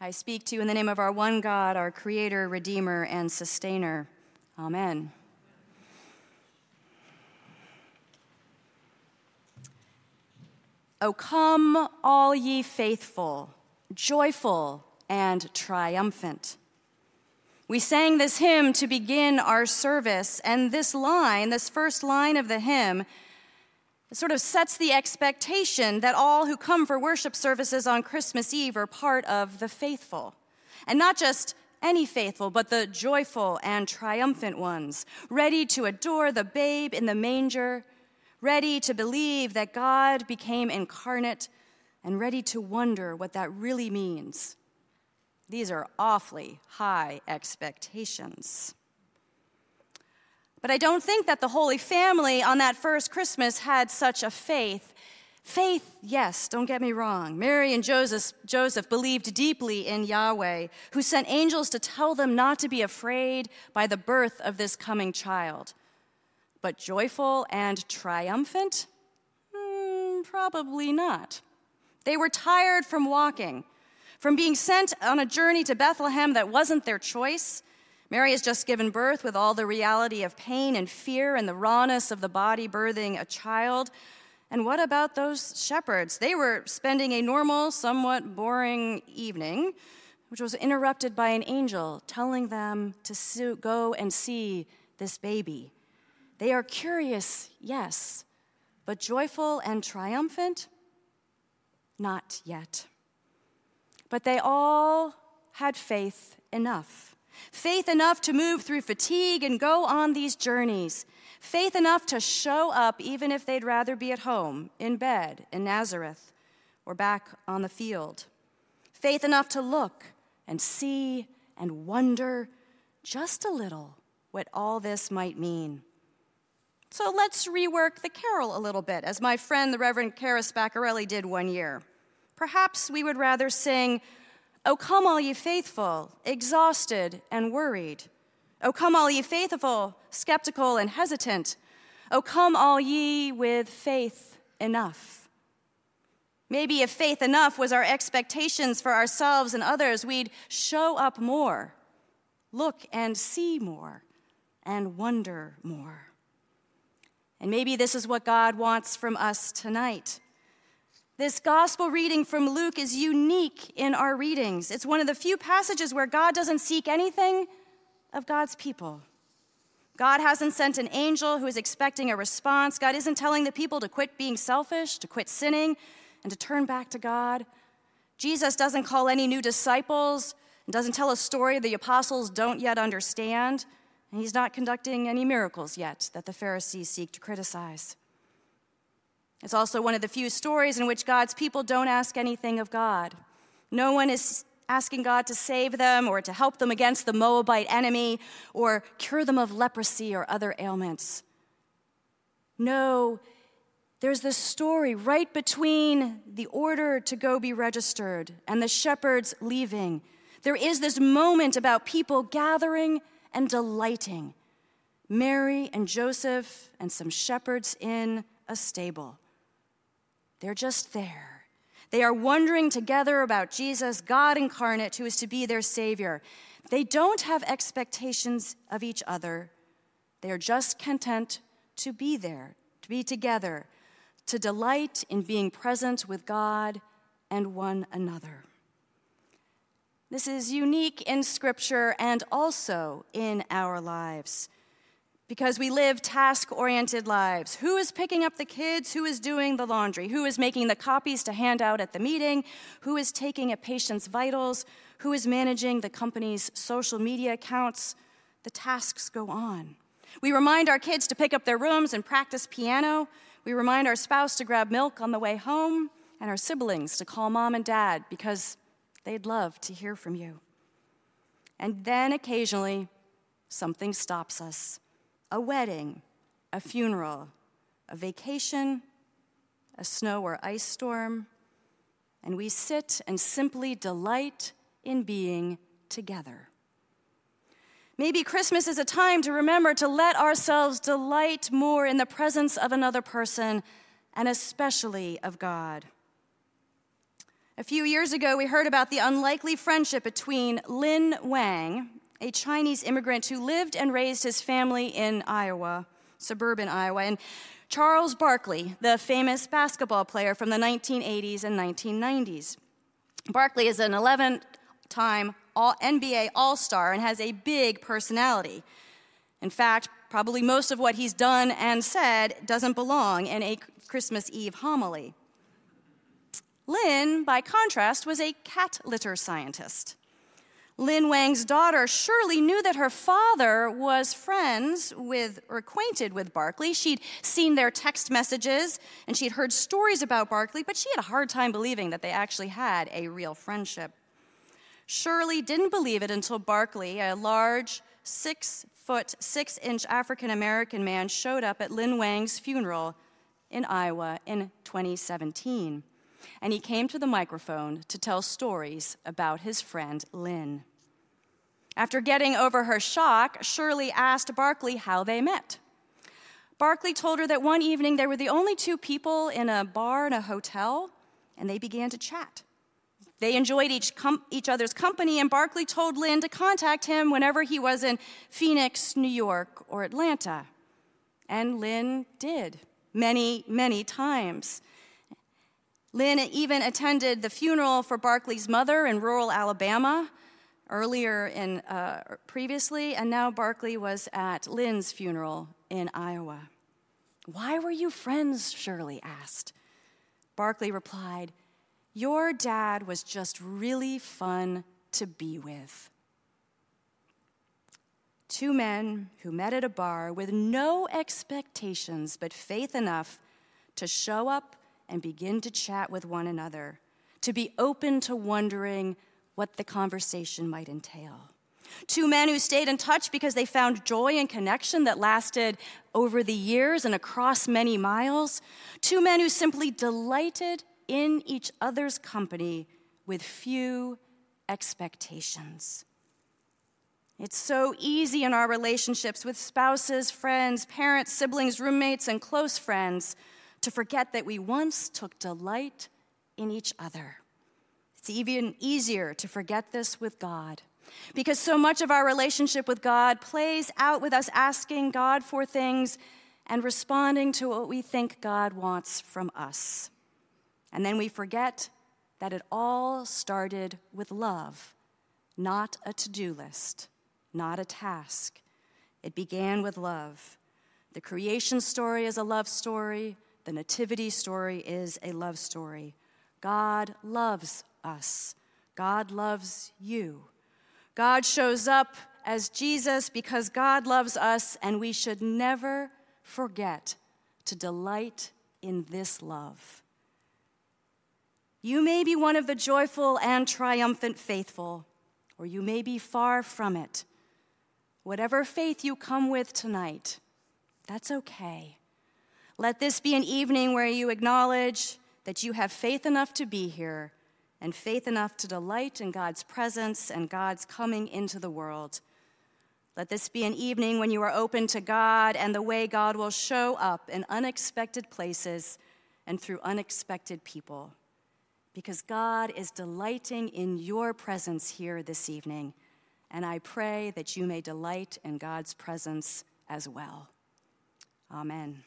I speak to you in the name of our one God, our Creator, Redeemer, and Sustainer. Amen. O come, all ye faithful, joyful, and triumphant. We sang this hymn to begin our service, and this line, this first line of the hymn, sort of sets the expectation that all who come for worship services on Christmas Eve are part of the faithful. And not just any faithful, but the joyful and triumphant ones, ready to adore the babe in the manger, ready to believe that God became incarnate, and ready to wonder what that really means. These are awfully high expectations. But I don't think that the Holy Family on that first Christmas had such a faith. Faith, yes, don't get me wrong. Mary and Joseph, Joseph believed deeply in Yahweh, who sent angels to tell them not to be afraid by the birth of this coming child. But joyful and triumphant? Hmm, probably not. They were tired from walking, from being sent on a journey to Bethlehem that wasn't their choice Mary has just given birth with all the reality of pain and fear and the rawness of the body birthing a child. And what about those shepherds? They were spending a normal, somewhat boring evening, which was interrupted by an angel telling them to go and see this baby. They are curious, yes, but joyful and triumphant? Not yet. But they all had faith enough faith enough to move through fatigue and go on these journeys, faith enough to show up even if they'd rather be at home, in bed, in Nazareth, or back on the field, faith enough to look and see and wonder just a little what all this might mean. So let's rework the carol a little bit, as my friend the Reverend Cara Spaccarelli did one year. Perhaps we would rather sing, O come, all ye faithful, exhausted and worried. O come, all ye faithful, skeptical and hesitant. O come, all ye with faith enough. Maybe if faith enough was our expectations for ourselves and others, we'd show up more, look and see more, and wonder more. And maybe this is what God wants from us tonight this gospel reading from Luke is unique in our readings. It's one of the few passages where God doesn't seek anything of God's people. God hasn't sent an angel who is expecting a response. God isn't telling the people to quit being selfish, to quit sinning, and to turn back to God. Jesus doesn't call any new disciples and doesn't tell a story the apostles don't yet understand. And he's not conducting any miracles yet that the Pharisees seek to criticize. It's also one of the few stories in which God's people don't ask anything of God. No one is asking God to save them or to help them against the Moabite enemy or cure them of leprosy or other ailments. No, there's this story right between the order to go be registered and the shepherds leaving. There is this moment about people gathering and delighting. Mary and Joseph and some shepherds in a stable. They're just there. They are wondering together about Jesus, God incarnate, who is to be their Savior. They don't have expectations of each other. They are just content to be there, to be together, to delight in being present with God and one another. This is unique in Scripture and also in our lives because we live task oriented lives. Who is picking up the kids? Who is doing the laundry? Who is making the copies to hand out at the meeting? Who is taking a patient's vitals? Who is managing the company's social media accounts? The tasks go on. We remind our kids to pick up their rooms and practice piano. We remind our spouse to grab milk on the way home and our siblings to call mom and dad because they'd love to hear from you. And then occasionally, something stops us a wedding, a funeral, a vacation, a snow or ice storm, and we sit and simply delight in being together. Maybe Christmas is a time to remember to let ourselves delight more in the presence of another person and especially of God. A few years ago, we heard about the unlikely friendship between Lin Wang, a Chinese immigrant who lived and raised his family in Iowa, suburban Iowa, and Charles Barkley, the famous basketball player from the 1980s and 1990s. Barkley is an 11 time NBA All Star and has a big personality. In fact, probably most of what he's done and said doesn't belong in a Christmas Eve homily. Lin, by contrast, was a cat litter scientist. Lin Wang's daughter Shirley knew that her father was friends with or acquainted with Barkley. She'd seen their text messages and she'd heard stories about Barkley, but she had a hard time believing that they actually had a real friendship. Shirley didn't believe it until Barkley, a large, six foot, six inch African American man, showed up at Lin Wang's funeral in Iowa in 2017 and he came to the microphone to tell stories about his friend Lin. After getting over her shock, Shirley asked Barkley how they met. Barkley told her that one evening they were the only two people in a bar in a hotel, and they began to chat. They enjoyed each, com- each other's company, and Barkley told Lin to contact him whenever he was in Phoenix, New York, or Atlanta. And Lin did, many, many times. Lin even attended the funeral for Barkley's mother in rural Alabama earlier in uh, previously, and now Barkley was at Lin's funeral in Iowa. Why were you friends? Shirley asked. Barkley replied, Your dad was just really fun to be with. Two men who met at a bar with no expectations but faith enough to show up and begin to chat with one another, to be open to wondering what the conversation might entail. Two men who stayed in touch because they found joy and connection that lasted over the years and across many miles. Two men who simply delighted in each other's company with few expectations. It's so easy in our relationships with spouses, friends, parents, siblings, roommates, and close friends to forget that we once took delight in each other. It's even easier to forget this with God because so much of our relationship with God plays out with us asking God for things and responding to what we think God wants from us. And then we forget that it all started with love, not a to do list, not a task. It began with love. The creation story is a love story. The Nativity story is a love story. God loves us. God loves you. God shows up as Jesus because God loves us, and we should never forget to delight in this love. You may be one of the joyful and triumphant faithful, or you may be far from it. Whatever faith you come with tonight, that's okay. Let this be an evening where you acknowledge that you have faith enough to be here and faith enough to delight in God's presence and God's coming into the world. Let this be an evening when you are open to God and the way God will show up in unexpected places and through unexpected people. Because God is delighting in your presence here this evening, and I pray that you may delight in God's presence as well. Amen.